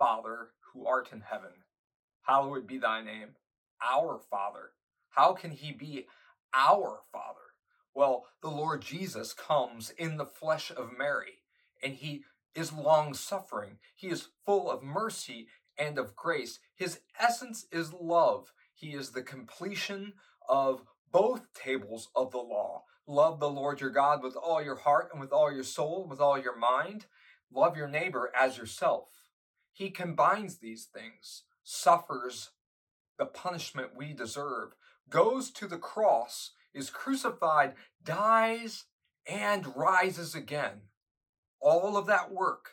art in heaven, hallowed be thy name. Our Father. How can he be our Father? Well, the Lord Jesus comes in the flesh of Mary, and he is long suffering. He is full of mercy and of grace. His essence is love. He is the completion of both tables of the law. Love the Lord your God with all your heart and with all your soul, and with all your mind. Love your neighbor as yourself. He combines these things, suffers the punishment we deserve, goes to the cross, is crucified, dies, and rises again. All of that work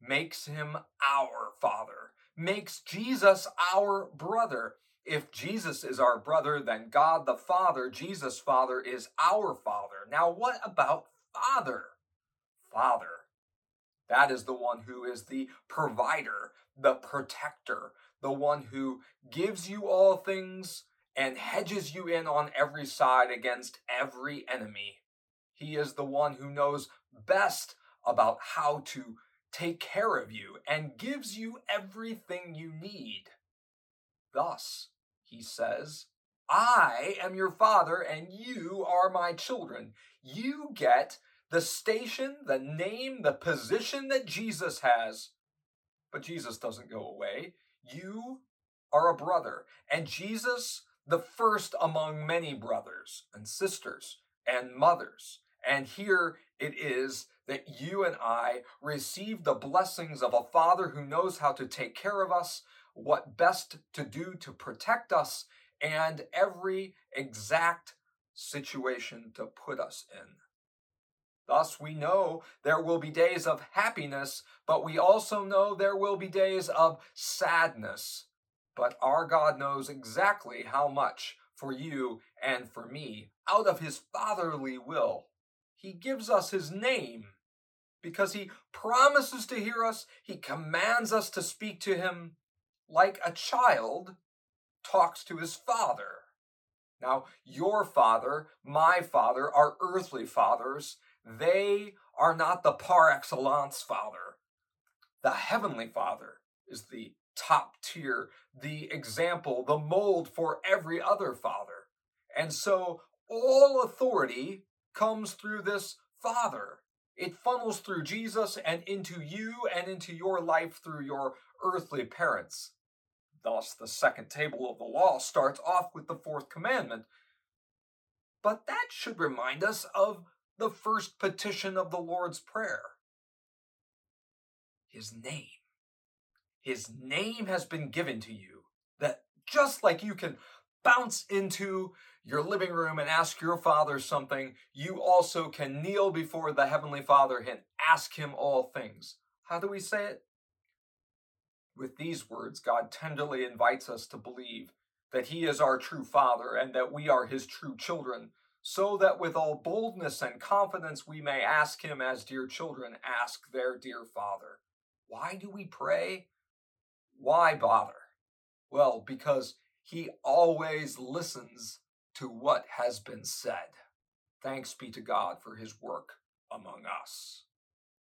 makes him our Father, makes Jesus our brother. If Jesus is our brother, then God the Father, Jesus Father, is our Father. Now, what about Father? Father. That is the one who is the provider, the protector, the one who gives you all things and hedges you in on every side against every enemy. He is the one who knows best about how to take care of you and gives you everything you need. Thus, he says, I am your father and you are my children. You get the station, the name, the position that Jesus has. But Jesus doesn't go away. You are a brother, and Jesus, the first among many brothers and sisters and mothers. And here it is that you and I receive the blessings of a Father who knows how to take care of us, what best to do to protect us, and every exact situation to put us in. Thus, we know there will be days of happiness, but we also know there will be days of sadness. But our God knows exactly how much for you and for me out of his fatherly will. He gives us his name because he promises to hear us, he commands us to speak to him like a child talks to his father. Now, your father, my father, our earthly fathers, they are not the par excellence Father. The Heavenly Father is the top tier, the example, the mold for every other Father. And so all authority comes through this Father. It funnels through Jesus and into you and into your life through your earthly parents. Thus, the second table of the law starts off with the fourth commandment. But that should remind us of the first petition of the Lord's Prayer. His name. His name has been given to you that just like you can bounce into your living room and ask your father something, you also can kneel before the Heavenly Father and ask Him all things. How do we say it? With these words, God tenderly invites us to believe that He is our true Father and that we are His true children so that with all boldness and confidence we may ask him as dear children ask their dear Father. Why do we pray? Why bother? Well, because he always listens to what has been said. Thanks be to God for his work among us.